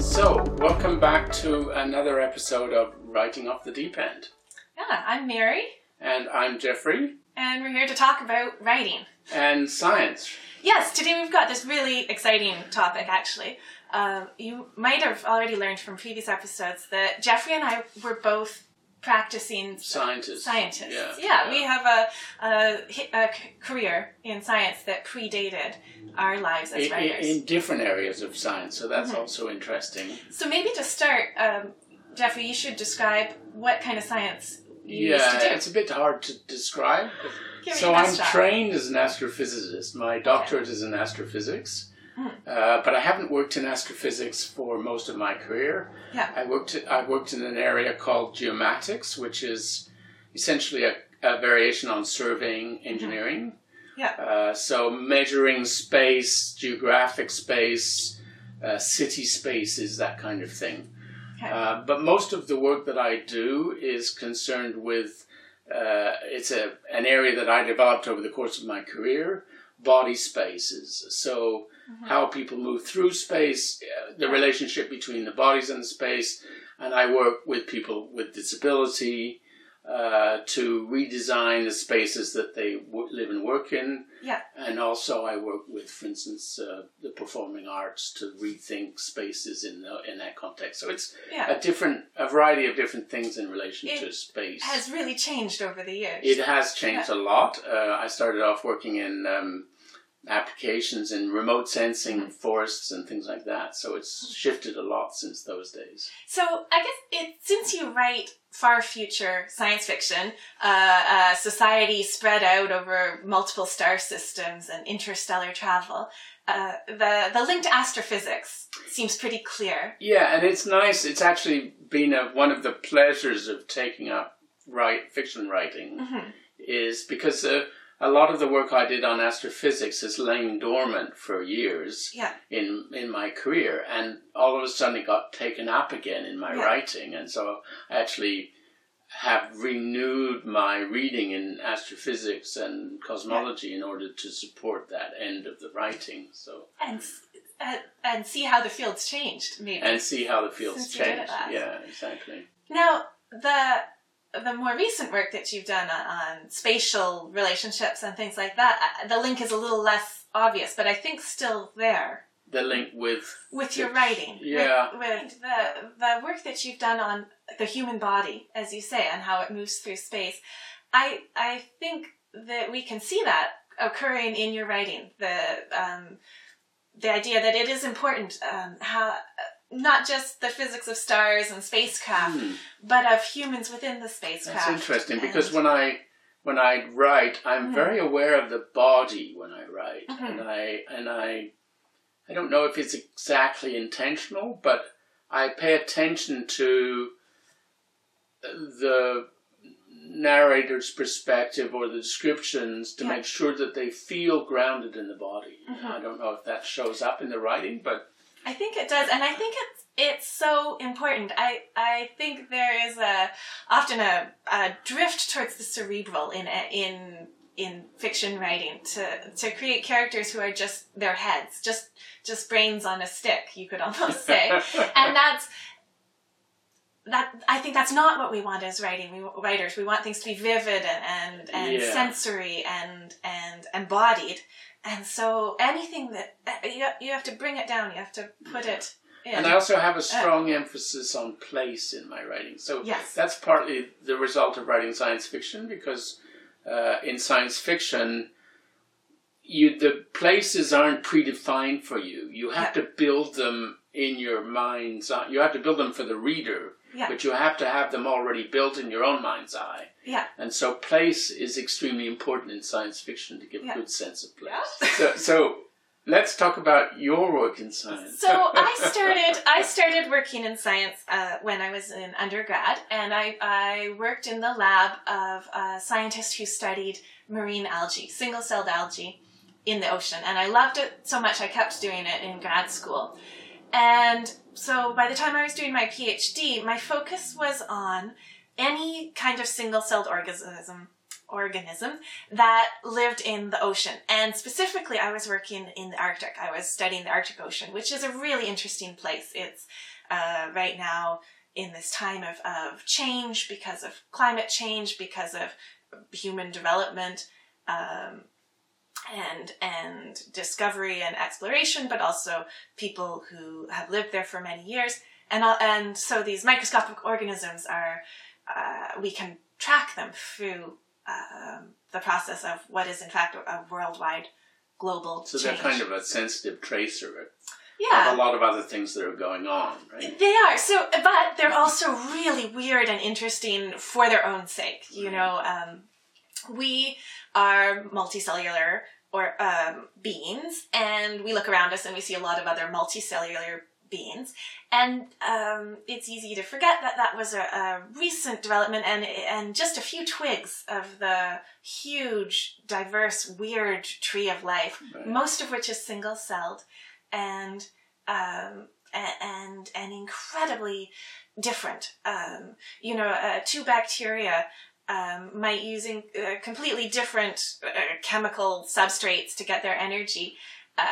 So, welcome back to another episode of Writing Off the Deep End. Yeah, I'm Mary, And I'm Geoffrey, and we're here to talk about writing. and science. Yes, today we've got this really exciting topic, actually. Um, you might have already learned from previous episodes that Geoffrey and I were both practicing Scientists. scientists. Yeah, Yeah, we have a, a, a career in science that predated our lives as In, writers. in different areas of science, so that's Mm-hmm. also interesting. so maybe to start, um, Geoffrey, you should describe what kind of science you used to do. it's a bit hard to describe. So I'm shot. trained as an astrophysicist. My doctorate is in astrophysics. Uh, but I haven't worked in astrophysics for most of my career. Yeah. I worked. I worked in an area called geomatics, which is essentially a, a variation on surveying engineering. Yeah. Uh, so measuring space, geographic space, uh, city spaces, that kind of thing. Okay. Uh, but most of the work that I do is concerned with. Uh, it's a an area that I developed over the course of my career. Body spaces. So how people move through space, uh, the relationship between the bodies and the space, and I work with people with disability uh, to redesign the spaces that they w- live and work in. Yeah. And also, I work with, for instance, uh, the performing arts to rethink spaces in the, in that context. So it's yeah. a different, a variety of different things in relation It to space. has really changed over the years. It has changed a lot. Uh, I started off working in um, applications in remote sensing, forests, and things like that. So it's shifted a lot since those days. So I guess it since you write far future science fiction, uh, uh, society spread out over multiple star systems and interstellar travel, uh, the the link to astrophysics seems pretty clear. Yeah, and it's nice. It's actually been a, one of the pleasures of taking up write fiction writing Mhm. is because uh, a lot of the work I did on astrophysics has lain dormant for years. Yeah. in in my career and all of a sudden it got taken up again in my Yeah. writing and so I actually have renewed my reading in astrophysics and cosmology in order to support that end of the writing so And uh, and see how the field's changed, maybe. and see how the fields Since you did it change last. yeah exactly Now, the the more recent work that you've done on, on spatial relationships and things like that, uh, the link is a little less obvious, but I think still there the link with with your writing. yeah. With, with the the work that you've done on the human body, as you say, and how it moves through space. I I think that we can see that occurring in your writing. The um, the idea that it is important um, how not just the physics of stars and spacecraft, Hmm. but of humans within the spacecraft. That's interesting because And- when I when I write, I'm Mhm. very aware of the body when I write, Mhm. and I and I I don't know if it's exactly intentional, but I pay attention to the narrator's perspective or the descriptions to Yeah. make sure that they feel grounded in the body. Mhm. I don't know if that shows up in the writing, but I think it does, and I think it's it's so important. I I think there is a often a, a drift towards the cerebral in in in fiction writing to to create characters who are just their heads, just just brains on a stick. You could almost say, and that's. That I think that's not what we want as writing we, writers. We want things to be vivid and and, and Yeah. sensory and and embodied. And so anything that you you have to bring it down. You have to put it in. And I also have a strong emphasis on place in my writing. So Yes. that's partly the result of writing science fiction because uh, in science fiction, you the places aren't predefined for you. You have to build them in your mind's eye. You have to build them for the reader, Yeah. but you have to have them already built in your own mind's eye. Yeah. And so place is extremely important in science fiction to give Yeah. good sense of place. Yeah. So, so let's talk about your work in science. So I started I started working in science uh, when I was in undergrad, and I, I worked in the lab of a scientist who studied marine algae, single celled algae in the ocean, and I loved it so much I kept doing it in grad school. And so by the time I was doing my PhD, my focus was on any kind of single celled organism organism that lived in the ocean. And specifically, I was working in the Arctic. I was studying the Arctic Ocean, which is a really interesting place. It's uh, right now in this time of, of change because of climate change, because of human development. Um, and and discovery and exploration, but also people who have lived there for many years. And and so these microscopic organisms are uh, we can track them through um, the process of what is in fact a worldwide global so change. they're kind of a sensitive tracer yeah. of a lot of other things that are going on, right? They are. So, but they're also really weird and interesting for their own sake. You know, um, we are multicellular or um, beings, and we look around us and we see a lot of other multicellular beings, and um, it's easy to forget that that was a, a, recent development and and just a few twigs of the huge, diverse, weird tree of life, right. most of which is single celled, and um, and and incredibly different. Um, you know, uh, two bacteria um, might using uh, completely different uh, chemical substrates to get their energy. Uh,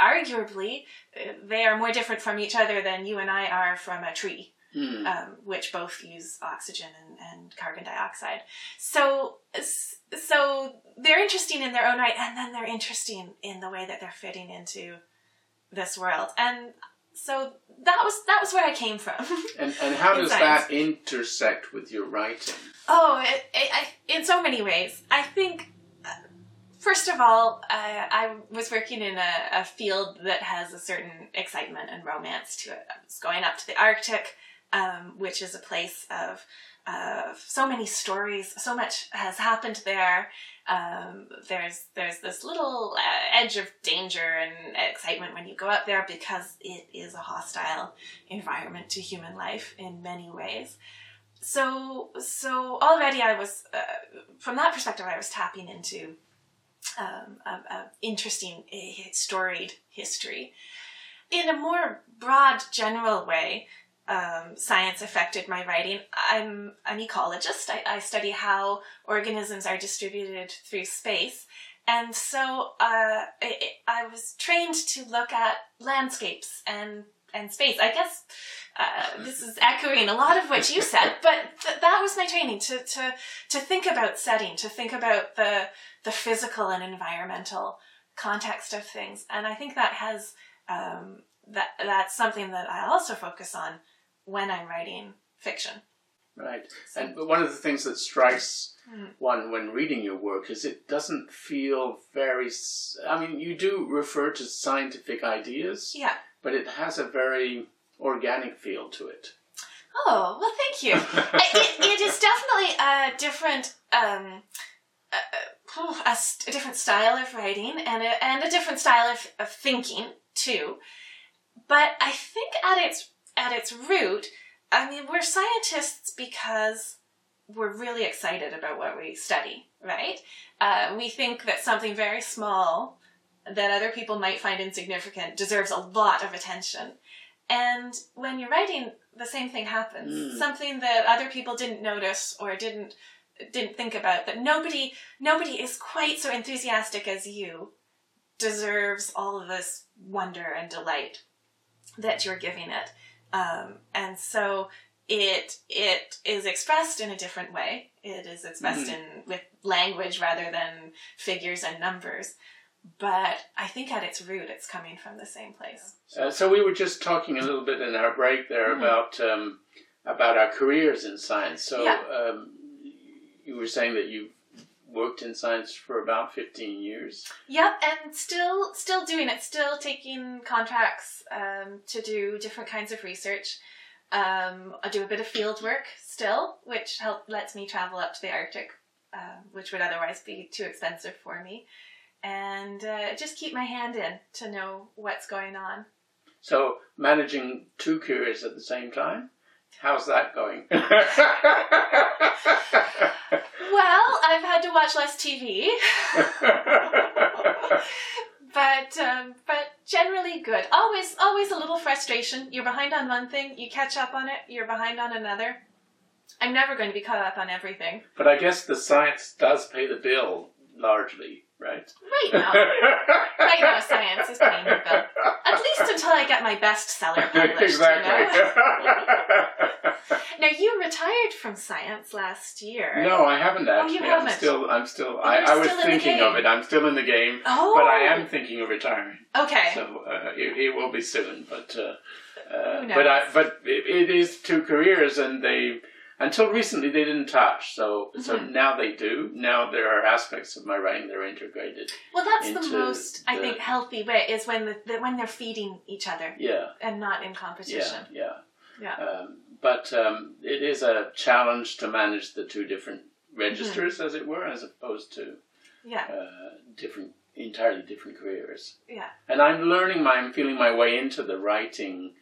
arguably, uh, they are more different from each other than you and I are from a tree. Mm. Um, which both use oxygen and, and, carbon dioxide. So, so they're interesting in their own right, and then they're interesting in the way that they're fitting into this world. And so that was that was where I came from. and and how does that intersect with your writing? Oh, it, it, I, in so many ways. I think. Uh, first of all, I, I was working in a, a, field that has a certain excitement and romance to it. I was going up to the Arctic, um, which is a place of uh, so many stories. So much has happened there. Um, there's there's this little uh, edge of danger and excitement when you go up there because it is a hostile environment to human life in many ways. So so already I was uh, from that perspective I was tapping into um, a, a interesting storied history. In a more broad, general way, um, science affected my writing. I'm an ecologist. I, I, study how organisms are distributed through space. And so uh, it, I was trained to look at landscapes and, and space. I guess uh, this is echoing a lot of what you said, but th- that was my training to, to, to think about setting, to think about the, the physical and environmental context of things. And I think that has, um, that, that's something that I also focus on when I'm writing fiction. Right. So, and one of the things that strikes mm-hmm. one when reading your work is it doesn't feel very. I mean, you do refer to scientific ideas. Yeah. But it has a very organic feel to it. Oh well, thank you. it, it is definitely a different, um, a, a, a, different style of writing and a, and a different style of, of thinking too. But I think at its at its root, I mean, we're scientists because we're really excited about what we study, right? Uh, we think that something very small that other people might find insignificant deserves a lot of attention. And when you're writing, the same thing happens. Mm. Something that other people didn't notice or didn't didn't think about that nobody nobody is quite so enthusiastic as you deserves all of this wonder and delight that you're giving it. Um, and so it it is expressed in a different way. It is expressed mm-hmm. in with language rather than figures and numbers. But I think at its root, it's coming from the same place. Uh, so we were just talking a little bit in our break there mm-hmm. about um, about our careers in science. So yeah. um, you were saying that you worked in science for about 15 years. Yep, and still still doing it, still taking contracts um, to do different kinds of research. Um, I do a bit of field work still, which help lets me travel up to the Arctic, uh, which would otherwise be too expensive for me, and uh, just keep my hand in to know what's going on. So managing two careers at the same time. How's that going? well, I've had to watch less TV. but um, but generally good. Always always a little frustration. You're behind on one thing, you catch up on it. You're behind on another. I'm never going to be caught up on everything. But I guess the science does pay the bill largely, right? Right now, right now, science is paying the bill. At least until I get my bestseller published. exactly. You know? now you retired from science last year. no, I haven't actually. Oh, actually. you I'm haven't? still. I'm still. Oh, I, I was still thinking of it. I'm still in the game, Oh, but I am thinking of retiring. Okay. So uh, it, it will be soon. But uh, uh, Who but I, but it, it is two careers, and they until recently they didn't touch. So so Mhm. now they do. Now there are aspects of my writing that are integrated. well, that's the most I think healthy way is when the, the when they're feeding each other Yeah. and not in competition. yeah, Yeah. Um, but um, it is a challenge to manage the two different registers, as it were, as opposed to Yeah. uh, different, entirely different careers. Yeah. And I'm learning my, I'm feeling my way into the writing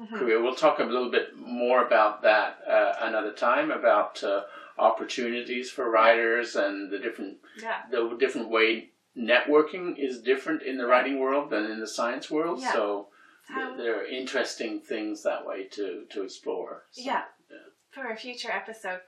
Mhm. career. We'll talk a little bit more about that uh, another time about uh, opportunities for writers and the different Yeah. the different way networking is different in the writing world than in the science world. Yeah. So How- there are interesting things that way to to explore. So, Yeah. For a future episode.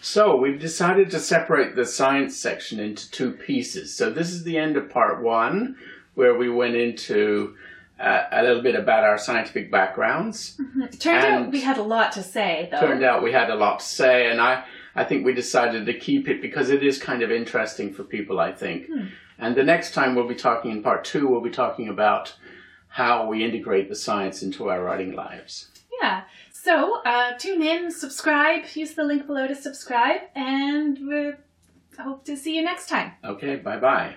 So we've decided to separate the science section into two pieces. So this is the end of part one, where we went into uh, a little bit about our scientific backgrounds. It turned out we had a lot to say, though. Turned out we had a lot to say, and I, I think we decided to keep it because it is kind of interesting for people, I think. Hmm. And the next time we'll be talking in part two, we'll be talking about how we integrate the science into our writing lives. Yeah. So uh, tune in, subscribe, use the link below to subscribe, and we hope to see you next time. Okay, bye bye.